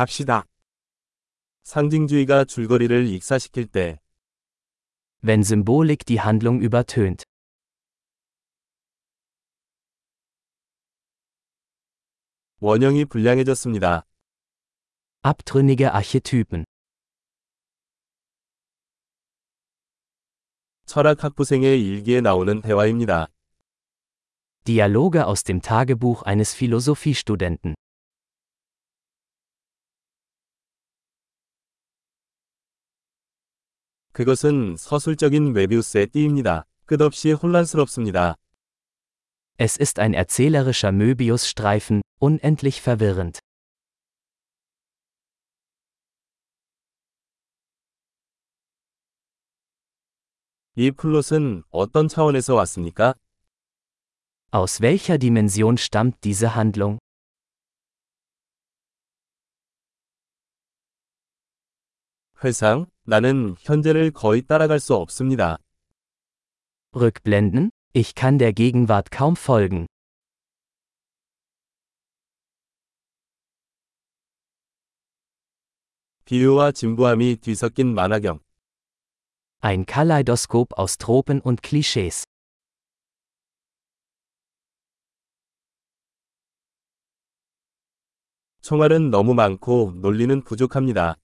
갑시다. 상징주의가 줄거리를 익사시킬 때, Wenn Symbolik die Handlung übertönt. 원형이 불량해졌습니다. Abtrünnige Archetypen. 철학 학부생의 일기에 나오는 대화입니다. Dialoge aus dem Tagebuch eines Philosophiestudenten. 그것은 서술적인 메비우스의 띠입니다. 끝없이 혼란스럽습니다. Es ist ein erzählerischer Möbiusstreifen, unendlich verwirrend. 이 플롯은 어떤 차원에서 왔습니까? Aus welcher Dimension stammt diese Handlung? 회상, 나는 현재를 거의 따라갈 수 없습니다. Rückblenden? Ich kann der Gegenwart kaum folgen. 비유와 진부함이 뒤섞인 만화경. Ein Kaleidoskop aus Tropen und Klischees. 총알은 너무 많고 논리는 부족합니다.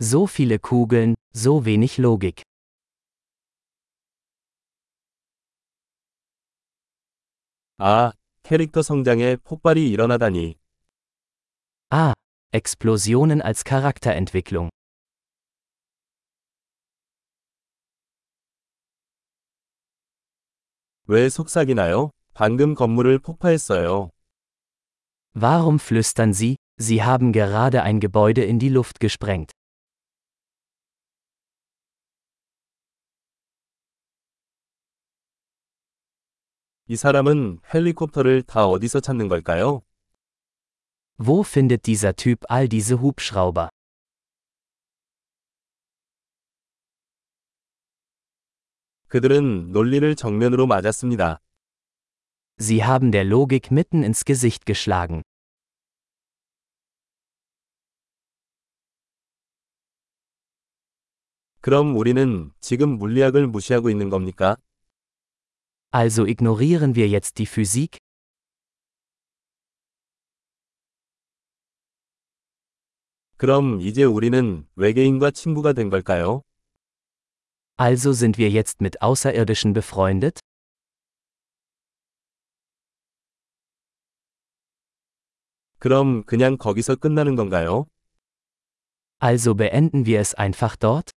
So viele Kugeln, so wenig Logik. 아, 캐릭터 성장에 폭발이 일어나다니. Ah, Explosionen als Charakterentwicklung. 왜 속삭이나요? 방금 건물을 폭파했어요. Warum flüstern Sie, Sie haben gerade ein Gebäude in die Luft gesprengt? 이 사람은 헬리콥터를 다 어디서 찾는 걸까요? Wo findet dieser Typ all diese Hubschrauber? 그들은 논리를 정면으로 맞았습니다. Sie haben der Logik mitten ins Gesicht geschlagen. 그럼 우리는 지금 물리학을 무시하고 있는 겁니까? Also ignorieren wir jetzt die Physik? 그럼 이제 우리는 외계인과 친구가 된 걸까요? Also sind wir jetzt mit Außerirdischen befreundet? 그럼 그냥 거기서 끝나는 건가요? Also beenden wir es einfach dort?